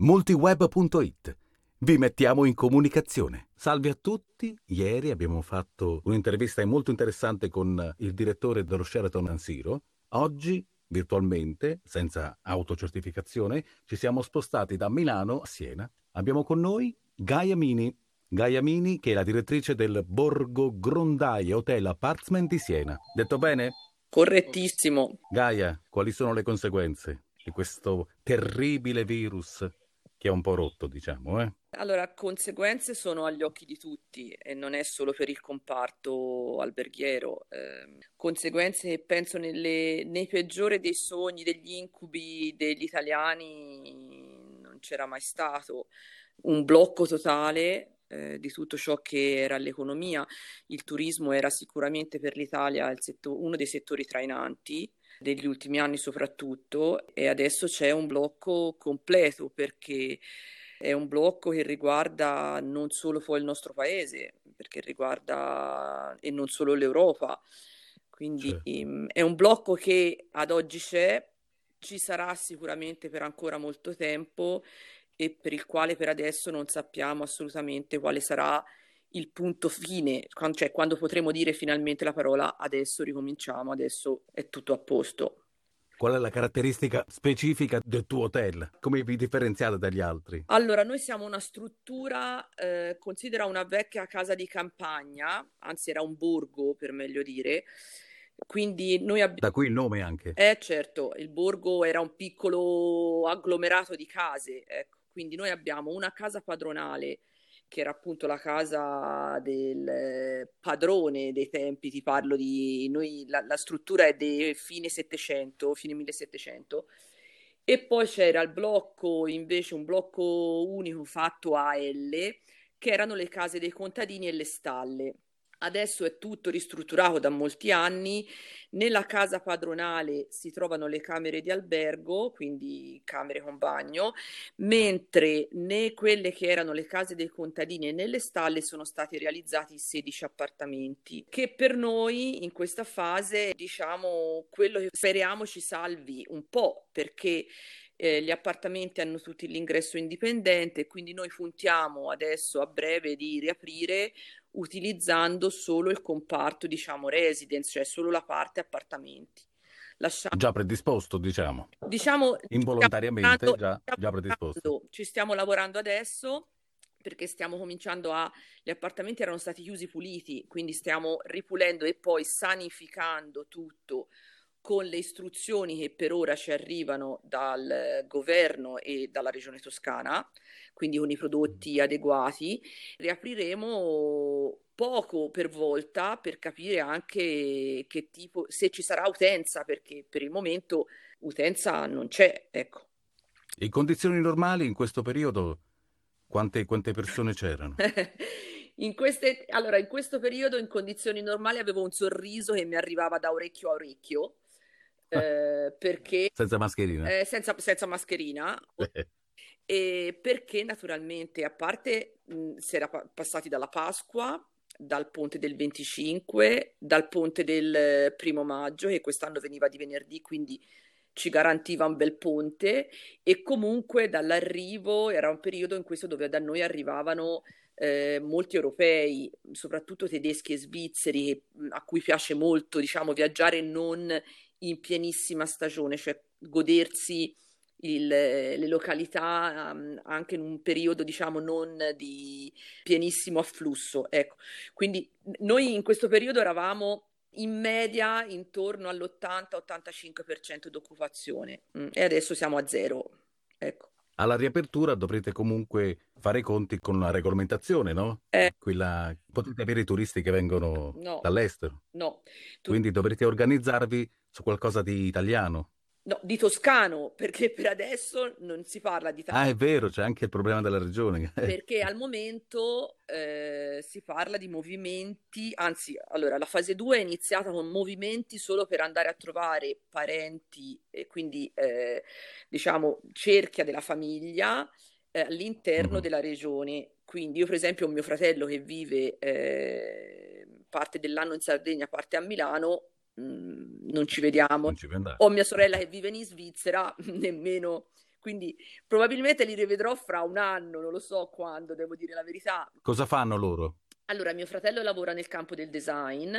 multiweb.it. Vi mettiamo in comunicazione. Salve a tutti. Ieri abbiamo fatto un'intervista molto interessante con il direttore dello Sheraton Ansiro. Oggi, virtualmente, senza autocertificazione, ci siamo spostati da Milano a Siena. Abbiamo con noi Gaia Mini. Gaia Mini, che è la direttrice del Borgo Grondaie Hotel Apartment di Siena. Detto bene? Correttissimo. Gaia, quali sono le conseguenze di questo terribile virus che è un po' rotto, diciamo, eh? Allora, conseguenze sono agli occhi di tutti e non è solo per il comparto alberghiero. Eh, conseguenze penso nelle, nei peggiori dei sogni, degli incubi degli italiani non c'era mai stato. Un blocco totale eh, di tutto ciò che era l'economia. Il turismo era sicuramente per l'Italia settor- uno dei settori trainanti degli ultimi anni soprattutto e adesso c'è un blocco completo perché è un blocco che riguarda non solo poi il nostro paese, perché riguarda e non solo l'Europa. Quindi certo. è un blocco che ad oggi c'è, ci sarà sicuramente per ancora molto tempo e per il quale per adesso non sappiamo assolutamente quale sarà il punto fine, cioè quando potremo dire finalmente la parola adesso ricominciamo, adesso è tutto a posto. Qual è la caratteristica specifica del tuo hotel? Come vi differenziate dagli altri? Allora, noi siamo una struttura, eh, considera una vecchia casa di campagna, anzi era un borgo per meglio dire, quindi noi abbiamo... Da qui il nome anche. Eh certo, il borgo era un piccolo agglomerato di case, ecco. Quindi noi abbiamo una casa padronale che era appunto la casa del padrone dei tempi, ti parlo di noi, la, la struttura è di fine 700, fine 1700, e poi c'era il blocco, invece un blocco unico fatto a L, che erano le case dei contadini e le stalle. Adesso è tutto ristrutturato da molti anni. Nella casa padronale si trovano le camere di albergo, quindi camere con bagno, mentre né quelle che erano le case dei contadini e nelle stalle sono stati realizzati 16 appartamenti, che per noi in questa fase, diciamo, quello che speriamo ci salvi un po', perché eh, gli appartamenti hanno tutti l'ingresso indipendente, quindi noi puntiamo adesso a breve di riaprire utilizzando solo il comparto, diciamo, residence, cioè solo la parte appartamenti. Lasciamo... Già predisposto, diciamo. Diciamo involontariamente già, già predisposto. Ci stiamo lavorando adesso perché stiamo cominciando a gli appartamenti erano stati chiusi puliti, quindi stiamo ripulendo e poi sanificando tutto con le istruzioni che per ora ci arrivano dal governo e dalla regione toscana, quindi con i prodotti mm. adeguati, riapriremo poco per volta per capire anche che tipo, se ci sarà utenza, perché per il momento utenza non c'è, ecco. In condizioni normali in questo periodo quante, quante persone c'erano? in queste, allora, in questo periodo in condizioni normali avevo un sorriso che mi arrivava da orecchio a orecchio eh, perché... Senza mascherina. Eh, senza, senza, mascherina. e perché naturalmente, a parte mh, si era pa- passati dalla Pasqua, dal ponte del 25, dal ponte del primo maggio, che quest'anno veniva di venerdì, quindi ci garantiva un bel ponte, e comunque dall'arrivo era un periodo in questo dove da noi arrivavano eh, molti europei, soprattutto tedeschi e svizzeri, a cui piace molto diciamo, viaggiare non in pienissima stagione, cioè godersi il, le località um, anche in un periodo diciamo non di pienissimo afflusso. Ecco. Quindi noi in questo periodo eravamo in media intorno all'80-85% d'occupazione mm, e adesso siamo a zero. Ecco. Alla riapertura dovrete comunque fare i conti con una regolamentazione, no? Eh. Quella... Potete avere i turisti che vengono no. dall'estero. No. Tu... Quindi dovrete organizzarvi su qualcosa di italiano. No, di toscano, perché per adesso non si parla di italiano. Ah, è vero, c'è anche il problema della regione. perché al momento eh, si parla di movimenti, anzi, allora, la fase 2 è iniziata con movimenti solo per andare a trovare parenti e quindi, eh, diciamo, cerchia della famiglia eh, all'interno mm-hmm. della regione. Quindi io, per esempio, ho mio fratello che vive eh, parte dell'anno in Sardegna, parte a Milano, Mm, non ci vediamo. Non Ho mia sorella che vive in Svizzera, nemmeno quindi probabilmente li rivedrò fra un anno, non lo so quando, devo dire la verità. Cosa fanno loro? Allora, mio fratello lavora nel campo del design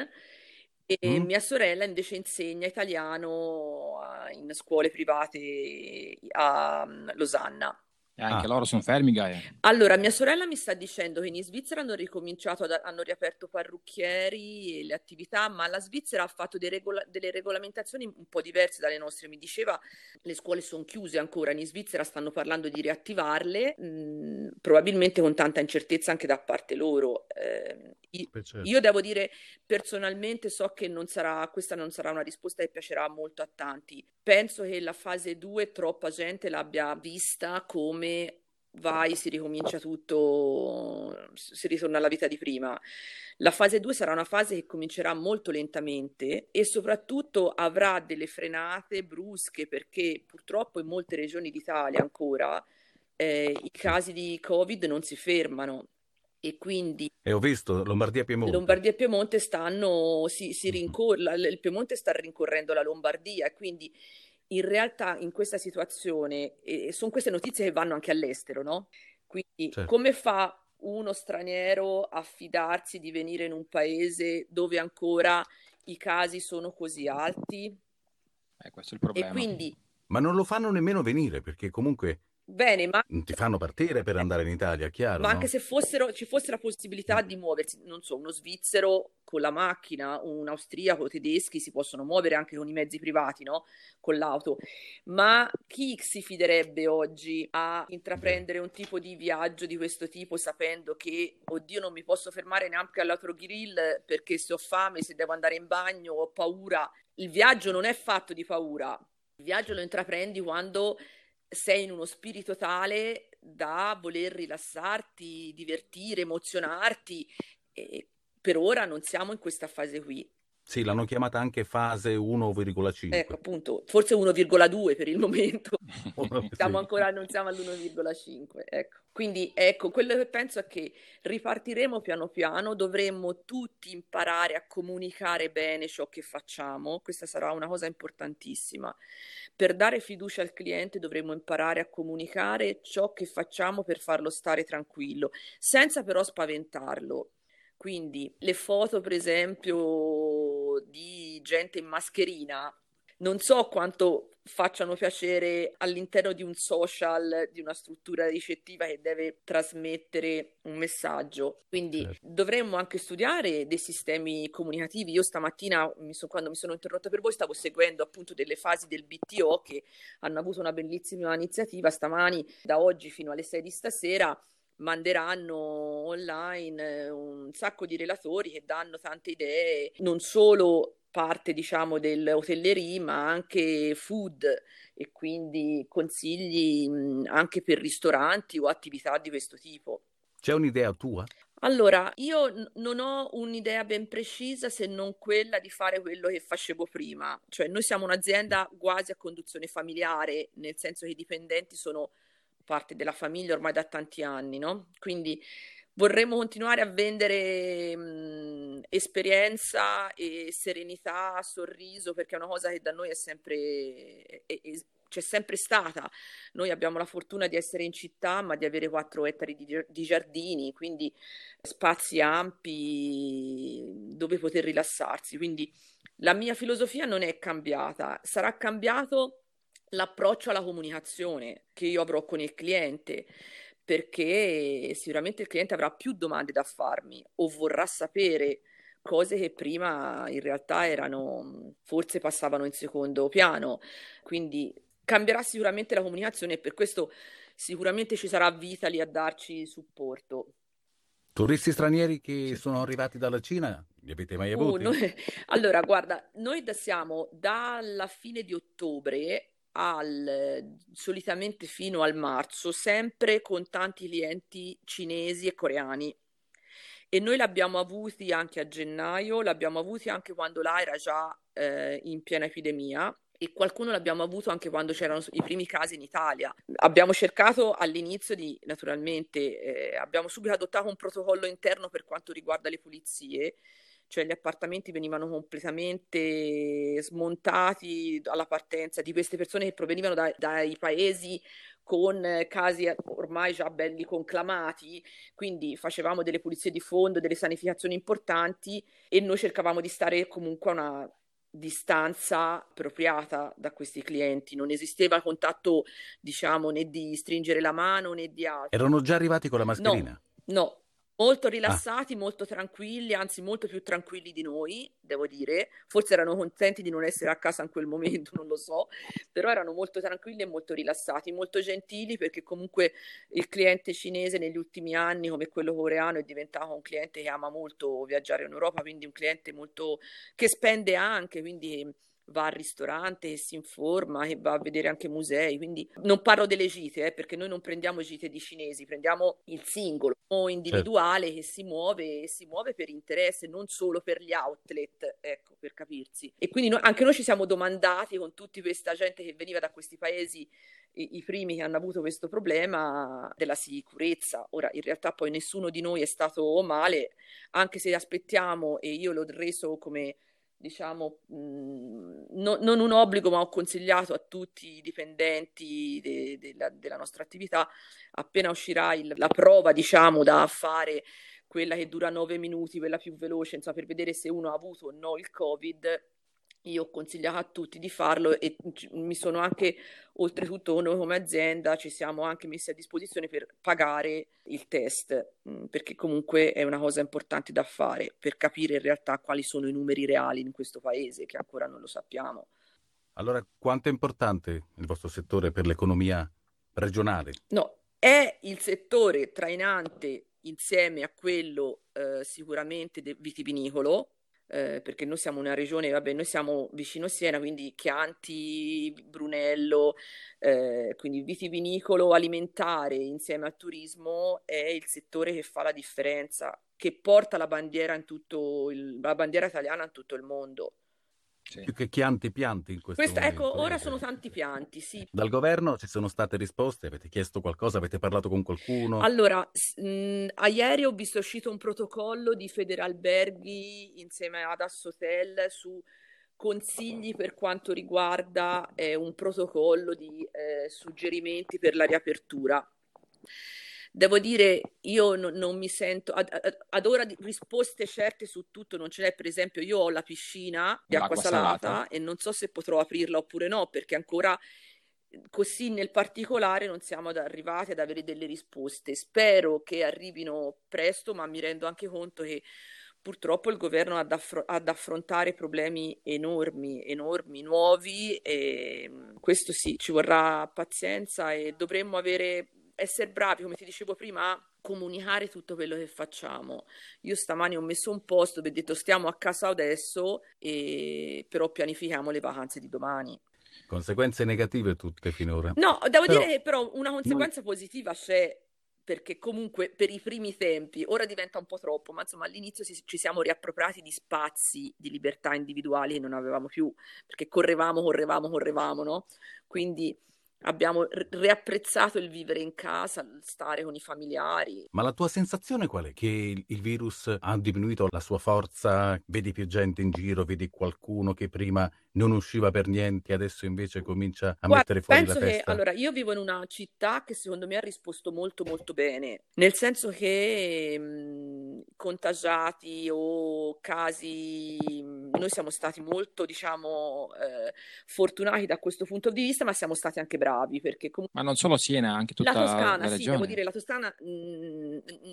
e mm. mia sorella invece insegna italiano in scuole private a Losanna. E anche ah. loro sono fermi, Gaia. Allora, mia sorella mi sta dicendo che in Svizzera hanno ricominciato, ad, hanno riaperto parrucchieri e le attività, ma la Svizzera ha fatto regola, delle regolamentazioni un po' diverse dalle nostre. Mi diceva le scuole sono chiuse ancora, in Svizzera stanno parlando di riattivarle, mh, mm, probabilmente con tanta incertezza anche da parte loro. Eh, io, certo. io devo dire personalmente so che non sarà, questa non sarà una risposta che piacerà molto a tanti. Penso che la fase 2 troppa gente l'abbia vista come vai, si ricomincia tutto, si ritorna alla vita di prima. La fase 2 sarà una fase che comincerà molto lentamente e soprattutto avrà delle frenate brusche perché purtroppo in molte regioni d'Italia ancora eh, i casi di Covid non si fermano e quindi e ho visto Lombardia e Piemonte Lombardia e Piemonte stanno si, si rincor- il Piemonte sta rincorrendo la Lombardia e quindi in realtà in questa situazione, e sono queste notizie che vanno anche all'estero, no? Quindi certo. come fa uno straniero a fidarsi di venire in un paese dove ancora i casi sono così alti? Eh, questo è il problema. E quindi... Ma non lo fanno nemmeno venire perché comunque Bene, ma... Ti fanno partire per andare in Italia, chiaro. Ma no? anche se fossero, ci fosse la possibilità di muoversi, non so, uno svizzero con la macchina, un austriaco, tedeschi si possono muovere anche con i mezzi privati, no? Con l'auto. Ma chi si fiderebbe oggi a intraprendere un tipo di viaggio di questo tipo sapendo che, oddio, non mi posso fermare neanche all'autogrill perché se ho fame, se devo andare in bagno, ho paura. Il viaggio non è fatto di paura. Il viaggio lo intraprendi quando sei in uno spirito tale da voler rilassarti, divertire, emozionarti e per ora non siamo in questa fase qui. Sì, l'hanno chiamata anche fase 1,5. Ecco, appunto, forse 1,2 per il momento. siamo ancora, non siamo all'1,5. Ecco. Quindi, ecco, quello che penso è che ripartiremo piano piano, dovremmo tutti imparare a comunicare bene ciò che facciamo. Questa sarà una cosa importantissima. Per dare fiducia al cliente dovremmo imparare a comunicare ciò che facciamo per farlo stare tranquillo, senza però spaventarlo quindi le foto, per esempio, di gente in mascherina, non so quanto facciano piacere all'interno di un social, di una struttura ricettiva che deve trasmettere un messaggio. Quindi certo. dovremmo anche studiare dei sistemi comunicativi. Io stamattina, mi so, quando mi sono interrotta per voi, stavo seguendo appunto delle fasi del BTO che hanno avuto una bellissima iniziativa stamani, da oggi fino alle 6 di stasera manderanno online eh, un sacco di relatori che danno tante idee, non solo parte diciamo dell'hotellerie ma anche food e quindi consigli anche per ristoranti o attività di questo tipo. C'è un'idea tua? Allora, io n- non ho un'idea ben precisa se non quella di fare quello che facevo prima, cioè noi siamo un'azienda quasi a conduzione familiare, nel senso che i dipendenti sono parte della famiglia ormai da tanti anni, no? Quindi vorremmo continuare a vendere mh, esperienza e serenità, sorriso, perché è una cosa che da noi è sempre, è, è, c'è sempre stata. Noi abbiamo la fortuna di essere in città, ma di avere 4 ettari di, di giardini, quindi spazi ampi dove poter rilassarsi. Quindi la mia filosofia non è cambiata, sarà cambiato l'approccio alla comunicazione che io avrò con il cliente, perché sicuramente il cliente avrà più domande da farmi o vorrà sapere cose che prima in realtà erano, forse passavano in secondo piano. Quindi cambierà sicuramente la comunicazione e per questo sicuramente ci sarà Vitali a darci supporto. Turisti stranieri che sono arrivati dalla Cina, li avete mai uh, avuti? Uh, noi... Allora, guarda, noi siamo dalla fine di ottobre al, solitamente fino al marzo, sempre con tanti clienti cinesi e coreani. E noi l'abbiamo avuti anche a gennaio, l'abbiamo avuti anche quando là era già eh, in piena epidemia e qualcuno l'abbiamo avuto anche quando c'erano i primi casi in Italia. Abbiamo cercato all'inizio di, naturalmente, eh, abbiamo subito adottato un protocollo interno per quanto riguarda le pulizie cioè gli appartamenti venivano completamente smontati alla partenza di queste persone che provenivano da, dai paesi con casi ormai già belli conclamati, quindi facevamo delle pulizie di fondo, delle sanificazioni importanti e noi cercavamo di stare comunque a una distanza appropriata da questi clienti, non esisteva contatto, diciamo, né di stringere la mano né di altro. Erano già arrivati con la mascherina? No, no, molto ah. rilassati, ah. molto tranquilli, anzi molto più tranquilli di noi, devo dire. Forse erano contenti di non essere a casa in quel momento, non lo so, però erano molto tranquilli e molto rilassati, molto gentili perché comunque il cliente cinese negli ultimi anni, come quello coreano, è diventato un cliente che ama molto viaggiare in Europa, quindi un cliente molto che spende anche, quindi va al ristorante, si informa, e va a vedere anche musei, quindi non parlo delle gite, eh, perché noi non prendiamo gite di cinesi, prendiamo il singolo individuale certo. che si muove e si muove per interesse, non solo per gli outlet, ecco, per capirsi. E quindi noi, anche noi ci siamo domandati con tutta questa gente che veniva da questi paesi i, i primi che hanno avuto questo problema della sicurezza. Ora, in realtà poi nessuno di noi è stato male, anche se aspettiamo, e io l'ho reso come diciamo, mh, mhmm, no, non un obbligo, ma ho consigliato a tutti i dipendenti de, de, de, della nostra attività, appena uscirà il, la prova, diciamo, da fare, quella che dura nove minuti, quella più veloce, insomma, per vedere se uno ha avuto o no il Covid, io ho consigliato a tutti di farlo e mi sono anche, oltretutto noi come azienda ci siamo anche messi a disposizione per pagare il test, mm, perché comunque è una cosa importante da fare per capire in realtà quali sono i numeri reali in questo paese, che ancora non lo sappiamo. Allora, quanto è importante il vostro settore per l'economia regionale? No, è il settore trainante insieme a quello eh, sicuramente vitivinicolo, eh, perché noi siamo una regione, vabbè, noi siamo vicino Siena, quindi Chianti, Brunello, eh, quindi vitivinicolo alimentare insieme al turismo è il settore che fa la differenza, che porta la bandiera, tutto il, la bandiera italiana in tutto il mondo. Sì. Più che chianti pianti in questo Questa, momento. Ecco, ora sono tanti pianti, sì. Dal governo ci sono state risposte? Avete chiesto qualcosa? Avete parlato con qualcuno? Allora, mh, a ieri ho visto uscito un protocollo di Federalberghi insieme ad Assotel su consigli per quanto riguarda eh, un protocollo di eh, suggerimenti per la riapertura. Devo dire, io non, non mi sento, ad, ad, ora risposte certe su tutto non ce n'è, per esempio io ho la piscina di acqua salata, salata e non so se potrò aprirla oppure no, perché ancora così nel particolare non siamo arrivati ad avere delle risposte. Spero che arrivino presto, ma mi rendo anche conto che purtroppo il governo ha da, affr- ad affrontare problemi enormi, enormi, nuovi e questo sì, ci vorrà pazienza e dovremmo avere essere bravi, come ti dicevo prima, a comunicare tutto quello che facciamo. Io stamani ho messo un post dove ho detto stiamo a casa adesso, e... però pianifichiamo le vacanze di domani. Conseguenze negative tutte finora. No, devo però... dire che però una conseguenza positiva c'è perché comunque per i primi tempi, ora diventa un po' troppo, ma insomma all'inizio si, ci siamo riappropriati di spazi di libertà individuali che non avevamo più, perché correvamo, correvamo, correvamo, no? Quindi abbiamo riapprezzato il vivere in casa, stare con i familiari. Ma la tua sensazione qual è? Che il virus ha diminuito la sua forza? Vedi più gente in giro, vedi qualcuno che prima non usciva per niente, adesso invece comincia a Guarda, mettere fuori la testa? Che, allora, io vivo in una città che secondo me ha risposto molto molto bene, nel senso che mh, contagiati o casi, mh, noi siamo stati molto, diciamo, eh, fortunati da questo punto di vista, ma siamo stati anche bravi perché comunque... Ma non solo Siena, anche tutta la Toscana, la sì, devo dire, la Toscana mh,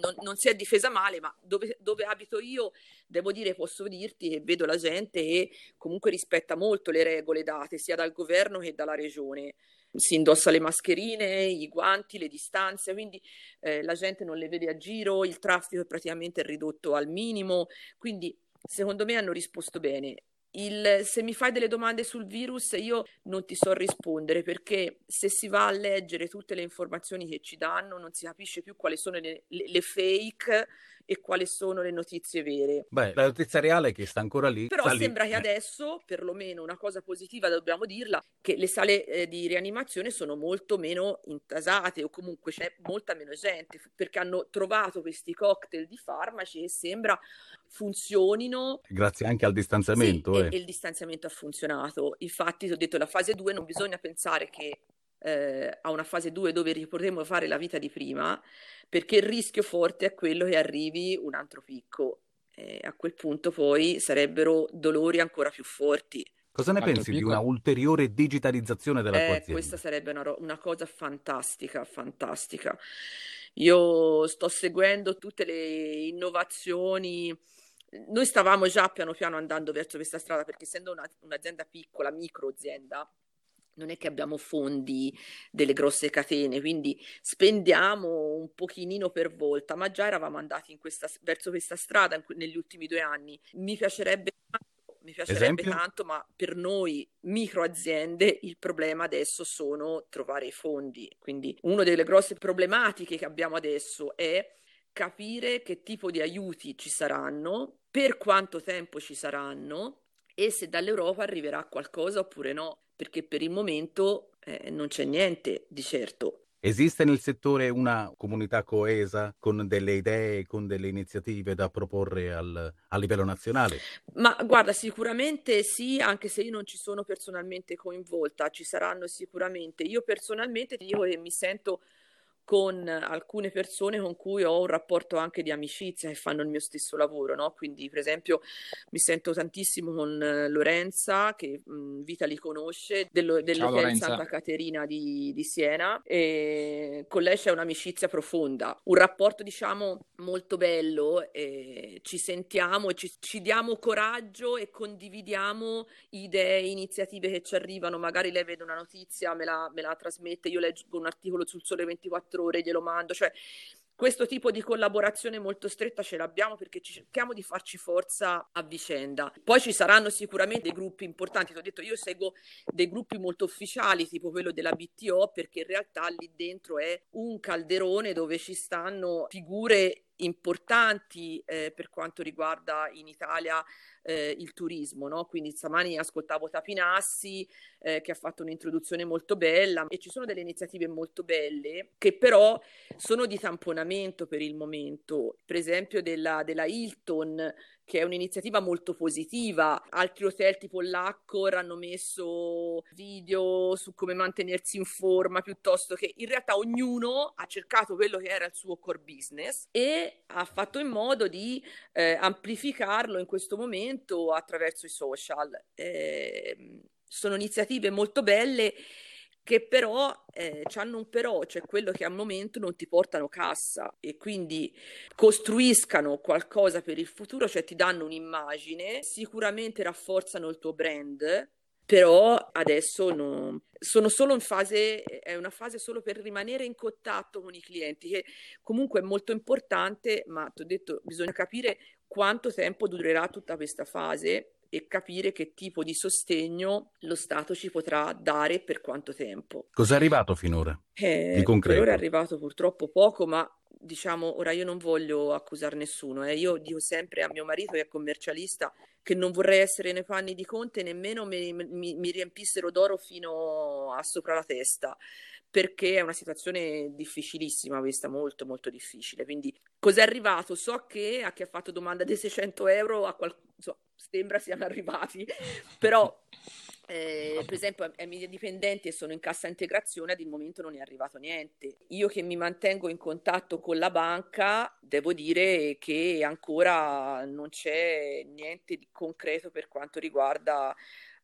non, non, si è difesa male, ma dove, dove abito io, devo dire, posso dirti che vedo la gente e comunque rispetta molto molto le regole date sia dal governo che dalla regione. Si indossa le mascherine, i guanti, le distanze, quindi eh, la gente non le vede a giro, il traffico è praticamente ridotto al minimo, quindi secondo me hanno risposto bene. il, se mi fai delle domande sul virus, io non ti so rispondere perché se si va a leggere tutte le informazioni che ci danno, non si capisce più quali sono le, le, le fake e quali sono le notizie vere. Beh, la notizia reale è che sta ancora lì. Però sembra lì. che adesso, perlomeno una cosa positiva dobbiamo dirla, che le sale eh, di rianimazione sono molto meno intasate o comunque c'è molta meno gente perché hanno trovato questi cocktail di farmaci e sembra funzionino. Grazie anche al distanziamento. Sì, eh. e, e il distanziamento ha funzionato. Infatti, ti ho detto, la fase 2 non bisogna pensare che eh, a una fase 2 dove ripotremo fare la vita di prima, perché il rischio forte è quello che arrivi un altro picco. Eh, a quel punto poi sarebbero dolori ancora più forti. Cosa ne pensi di una ulteriore digitalizzazione della tua eh, azienda? Questa sarebbe una, una, cosa fantastica, fantastica. Io sto seguendo tutte le innovazioni. Noi stavamo già piano piano andando verso questa strada perché essendo una, un'azienda piccola, micro azienda, non è che abbiamo fondi delle grosse catene, quindi spendiamo un pochino per volta, ma già eravamo andati questa, verso questa strada negli ultimi due anni. Mi piacerebbe mi piacerebbe tanto, ma per noi micro aziende il problema adesso sono trovare i fondi. Quindi una delle grosse problematiche che abbiamo adesso è capire che tipo di aiuti ci saranno, per quanto tempo ci saranno e se dall'Europa arriverà qualcosa oppure no perché per il momento eh, non c'è niente di certo. Esiste nel settore una comunità coesa con delle idee, con delle iniziative da proporre al, a livello nazionale? Ma guarda, sicuramente sì, anche se io non ci sono personalmente coinvolta, ci saranno sicuramente. Io personalmente dico che mi sento con alcune persone con cui ho un rapporto anche di amicizia e fanno il mio stesso lavoro, no? Quindi, per esempio, mi sento tantissimo con Lorenza, che mh, Vita li conosce, dello, dell'hotel Santa Caterina di, di, Siena, e con lei c'è un'amicizia profonda, un rapporto, diciamo, molto bello, ci sentiamo e ci, ci diamo coraggio e condividiamo idee, iniziative che ci arrivano, magari lei vede una notizia, me la, me la trasmette, io leggo un articolo sul Sole 24 ore, glielo mando, cioè questo tipo di collaborazione molto stretta ce l'abbiamo perché cerchiamo di farci forza a vicenda. Poi ci saranno sicuramente dei gruppi importanti, ti ho detto io seguo dei gruppi molto ufficiali tipo quello della BTO perché in realtà lì dentro è un calderone dove ci stanno figure importanti eh, per quanto riguarda in Italia eh, il turismo, no? Quindi stamani ascoltavo Tapinassi eh, che ha fatto un'introduzione molto bella e ci sono delle iniziative molto belle che però sono di tamponamento per il momento, per esempio della, della Hilton che è un'iniziativa molto positiva. Altri hotel tipo l'Accor hanno messo video su come mantenersi in forma piuttosto che in realtà ognuno ha cercato quello che era il suo core business e ha fatto in modo di eh, amplificarlo in questo momento attraverso i social. Eh, sono iniziative molto belle che però eh, hanno un però, cioè quello che al momento non ti portano cassa e quindi costruiscano qualcosa per il futuro, cioè ti danno un'immagine, sicuramente rafforzano il tuo brand, però adesso no, sono solo in fase, è una fase solo per rimanere in contatto con i clienti, che comunque è molto importante, ma ti ho detto, bisogna capire quanto tempo durerà tutta questa fase e capire che tipo di sostegno lo Stato ci potrà dare e per quanto tempo. Cos'è arrivato finora? Eh, di concreto? Per ora è arrivato purtroppo poco, ma diciamo, ora io non voglio accusare nessuno, eh. io dico sempre a mio marito che è commercialista che non vorrei essere nei panni di Conte, nemmeno mi, mi, mi riempissero d'oro fino a sopra la testa perché è una situazione difficilissima questa, molto molto difficile. Quindi cos'è arrivato? So che a chi ha fatto domanda dei 600 euro a qual- so, sembra siano arrivati, però eh, per esempio ai miei dipendenti e sono in cassa integrazione ad il momento non è arrivato niente. Io che mi mantengo in contatto con la banca devo dire che ancora non c'è niente di concreto per quanto riguarda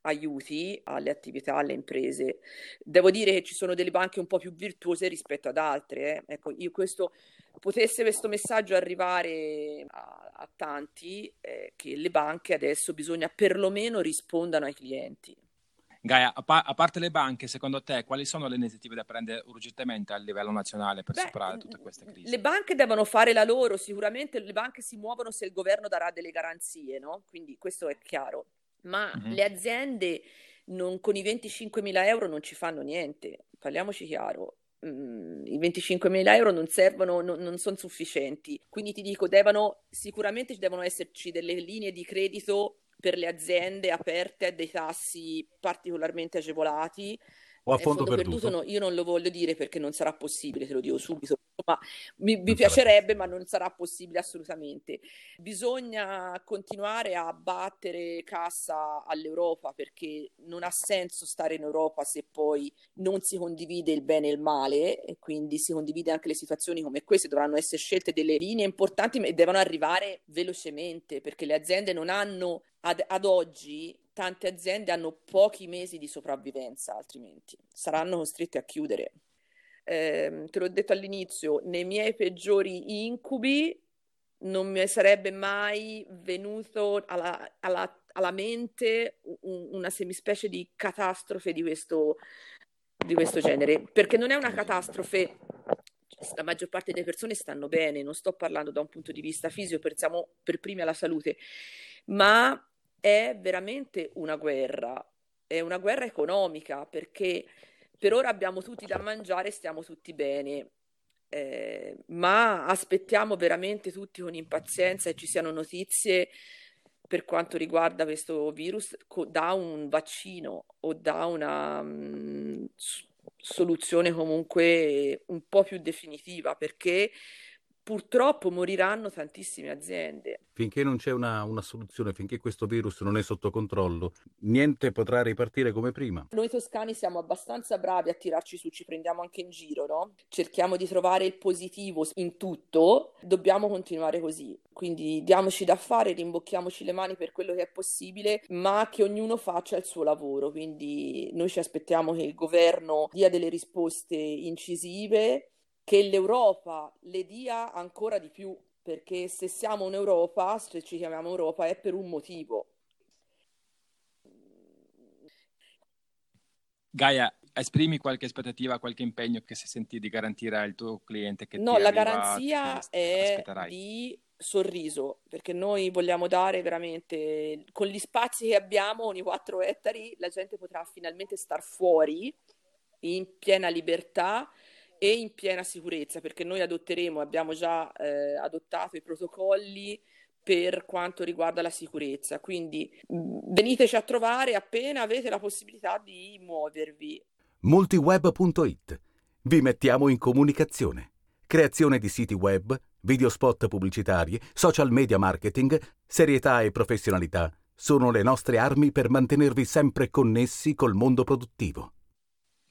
aiuti alle attività, alle imprese. Devo dire che ci sono delle banche un po' più virtuose rispetto ad altre. Eh. Ecco, io questo, potesse questo messaggio arrivare a, a tanti, eh, che le banche adesso bisogna perlomeno rispondano ai clienti. Gaia, a, pa- a, parte le banche, secondo te quali sono le iniziative da prendere urgentemente a livello nazionale per Beh, superare tutte queste crisi? Le banche devono fare la loro, sicuramente le banche si muovono se il governo darà delle garanzie, no? Quindi questo è chiaro ma mm-hmm. le aziende non, con i 25.000 euro non ci fanno niente, parliamoci chiaro. Mm, I 25.000 euro non servono, non, non sono sufficienti. Quindi ti dico, devono, sicuramente ci devono esserci delle linee di credito per le aziende aperte a dei tassi particolarmente agevolati o a fondo, fondo perduto? perduto no, io non lo voglio dire perché non sarà possibile, te lo dico subito, ma mi, mi piacerebbe, ma non sarà possibile assolutamente. Bisogna continuare a battere cassa all'Europa perché non ha senso stare in Europa se poi non si condivide il bene e il male e quindi si condivide anche le situazioni come queste, dovranno essere scelte delle linee importanti e devono arrivare velocemente perché le aziende non hanno ad, ad oggi tante aziende hanno pochi mesi di sopravvivenza, altrimenti saranno costrette a chiudere. Eh, te l'ho detto all'inizio, nei miei peggiori incubi non mi sarebbe mai venuto alla, alla, alla mente un, una semispecie di catastrofe di questo, di questo genere, perché non è una catastrofe la maggior parte delle persone stanno bene, non sto parlando da un punto di vista fisico, pensiamo per primi alla salute, ma è veramente una guerra, è una guerra economica perché per ora abbiamo tutti da mangiare e stiamo tutti bene. Eh, ma aspettiamo veramente tutti con impazienza e ci siano notizie per quanto riguarda questo virus da un vaccino o da una mh, mm, soluzione comunque un po' più definitiva perché purtroppo moriranno tantissime aziende. Finché non c'è una, una, soluzione, finché questo virus non è sotto controllo, niente potrà ripartire come prima. Noi toscani siamo abbastanza bravi a tirarci su, ci prendiamo anche in giro, no? Cerchiamo di trovare il positivo in tutto, dobbiamo continuare così. Quindi diamoci da fare, rimbocchiamoci le mani per quello che è possibile, ma che ognuno faccia il suo lavoro. Quindi noi ci aspettiamo che il governo dia delle risposte incisive che l'Europa le dia ancora di più, perché se siamo un'Europa, se ci chiamiamo Europa, è per un motivo. Gaia, esprimi qualche aspettativa, qualche impegno che si senti di garantire al tuo cliente che No, la garanzia è di sorriso, perché noi vogliamo dare veramente, con gli spazi che abbiamo, ogni 4 ettari, la gente potrà finalmente star fuori in piena libertà e in piena sicurezza, perché noi adotteremo, abbiamo già eh, adottato i protocolli per quanto riguarda la sicurezza. Quindi veniteci a trovare appena avete la possibilità di muovervi. Multiweb.it Vi mettiamo in comunicazione. Creazione di siti web, video spot pubblicitari, social media marketing, serietà e professionalità sono le nostre armi per mantenervi sempre connessi col mondo produttivo.